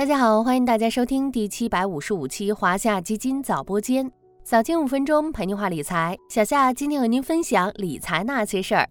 大家好，欢迎大家收听第七百五十五期华夏基金早播间，早间五分钟陪您话理财。小夏今天和您分享理财那些事儿。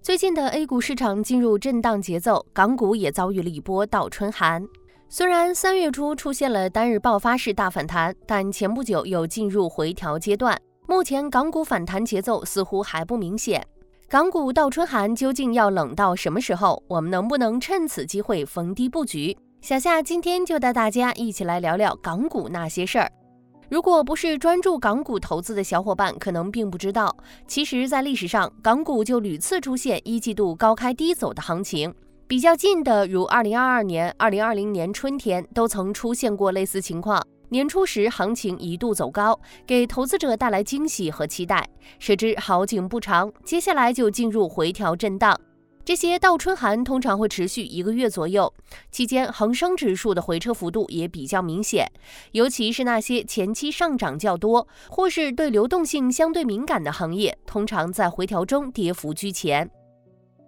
最近的 A 股市场进入震荡节奏，港股也遭遇了一波倒春寒。虽然三月初出现了单日爆发式大反弹，但前不久又进入回调阶段。目前港股反弹节奏似乎还不明显。港股倒春寒究竟要冷到什么时候？我们能不能趁此机会逢低布局？小夏今天就带大家一起来聊聊港股那些事儿。如果不是专注港股投资的小伙伴，可能并不知道，其实，在历史上，港股就屡次出现一季度高开低走的行情。比较近的，如二零二二年、二零二零年春天，都曾出现过类似情况。年初时，行情一度走高，给投资者带来惊喜和期待。谁知好景不长，接下来就进入回调震荡。这些倒春寒通常会持续一个月左右，期间恒生指数的回撤幅度也比较明显，尤其是那些前期上涨较多或是对流动性相对敏感的行业，通常在回调中跌幅居前。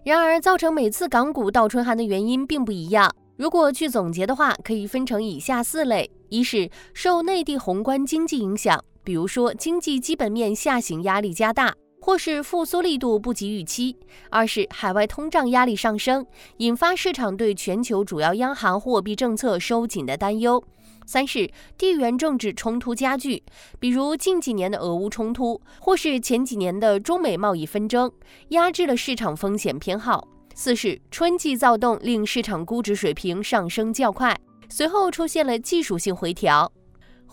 然而，造成每次港股倒春寒的原因并不一样。如果去总结的话，可以分成以下四类：一是受内地宏观经济影响，比如说经济基本面下行压力加大。或是复苏力度不及预期，二是海外通胀压力上升，引发市场对全球主要央行货币政策收紧的担忧；三是地缘政治冲突加剧，比如近几年的俄乌冲突，或是前几年的中美贸易纷争，压制了市场风险偏好；四是春季躁动令市场估值水平上升较快，随后出现了技术性回调。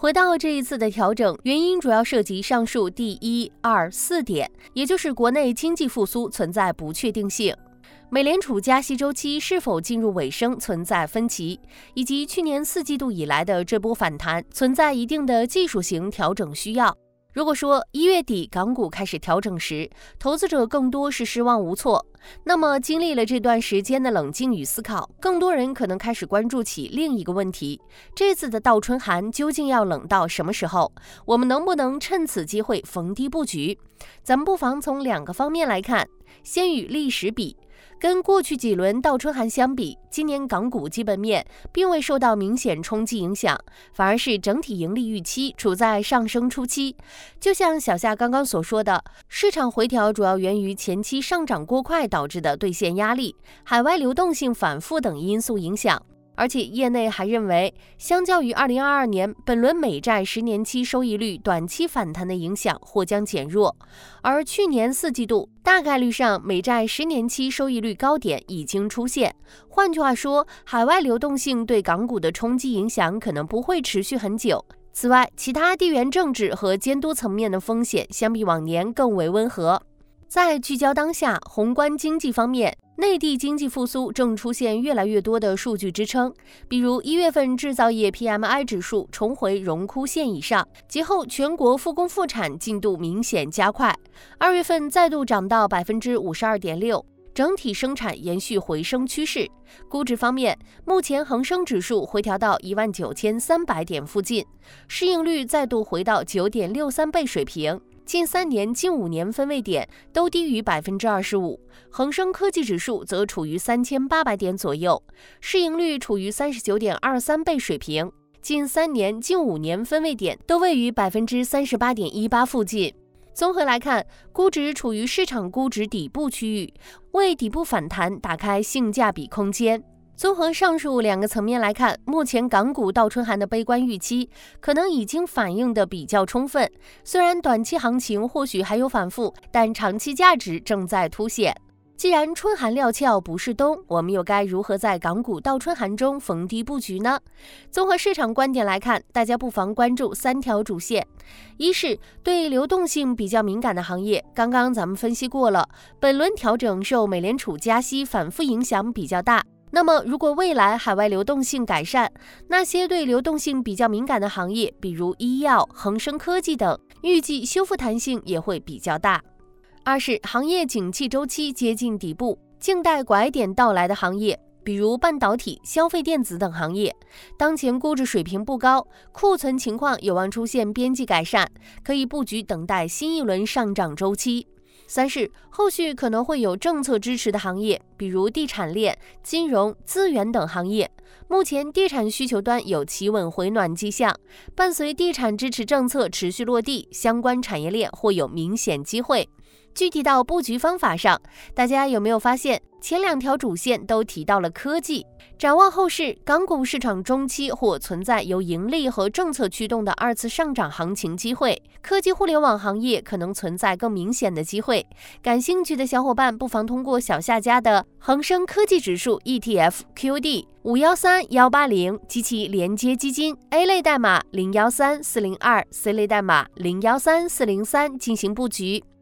回到这一次的调整，原因主要涉及上述第一、二、四点，也就是国内经济复苏存在不确定性，美联储加息周期是否进入尾声存在分歧，以及去年四季度以来的这波反弹存在一定的技术型调整需要。如果说一月底港股开始调整时，投资者更多是失望无措，那么经历了这段时间的冷静与思考，更多人可能开始关注起另一个问题：这次的倒春寒究竟要冷到什么时候？我们能不能趁此机会逢低布局？咱们不妨从两个方面来看，先与历史比。跟过去几轮倒春寒相比，今年港股基本面并未受到明显冲击影响，反而是整体盈利预期处在上升初期。就像小夏刚刚所说的，市场回调主要源于前期上涨过快导致的兑现压力、海外流动性反复等因素影响。而且业内还认为，相较于2022年，本轮美债十年期收益率短期反弹的影响或将减弱，而去年四季度大概率上美债十年期收益率高点已经出现。换句话说，海外流动性对港股的冲击影响可能不会持续很久。此外，其他地缘政治和监督层面的风险相比往年更为温和。在聚焦当下，宏观经济方面。内地经济复苏正出现越来越多的数据支撑，比如一月份制造业 PMI 指数重回荣枯线以上，节后全国复工复产进度明显加快，二月份再度涨到百分之五十二点六，整体生产延续回升趋势。估值方面，目前恒生指数回调到一万九千三百点附近，市盈率再度回到九点六三倍水平。近三年、近五年分位点都低于百分之二十五，恒生科技指数则处于三千八百点左右，市盈率处于三十九点二三倍水平。近三年、近五年分位点都位于百分之三十八点一八附近。综合来看，估值处于市场估值底部区域，为底部反弹打开性价比空间。综合上述两个层面来看，目前港股倒春寒的悲观预期可能已经反映的比较充分。虽然短期行情或许还有反复，但长期价值正在凸显。既然春寒料峭不是冬，我们又该如何在港股倒春寒中逢低布局呢？综合市场观点来看，大家不妨关注三条主线：一是对流动性比较敏感的行业，刚刚咱们分析过了，本轮调整受美联储加息反复影响比较大。那么，如果未来海外流动性改善，那些对流动性比较敏感的行业，比如医药、恒生科技等，预计修复弹性也会比较大。二是行业景气周期接近底部，静待拐点到来的行业，比如半导体、消费电子等行业，当前估值水平不高，库存情况有望出现边际改善，可以布局等待新一轮上涨周期。三是后续可能会有政策支持的行业，比如地产链、金融、资源等行业。目前地产需求端有企稳回暖迹象，伴随地产支持政策持续落地，相关产业链或有明显机会。具体到布局方法上，大家有没有发现前两条主线都提到了科技？展望后市，港股市场中期或存在由盈利和政策驱动的二次上涨行情机会，科技互联网行业可能存在更明显的机会。感兴趣的小伙伴不妨通过小夏家的恒生科技指数 ETF QD 五幺三幺八零及其连接基金 A 类代码零幺三四零二，C 类代码零幺三四零三进行布局。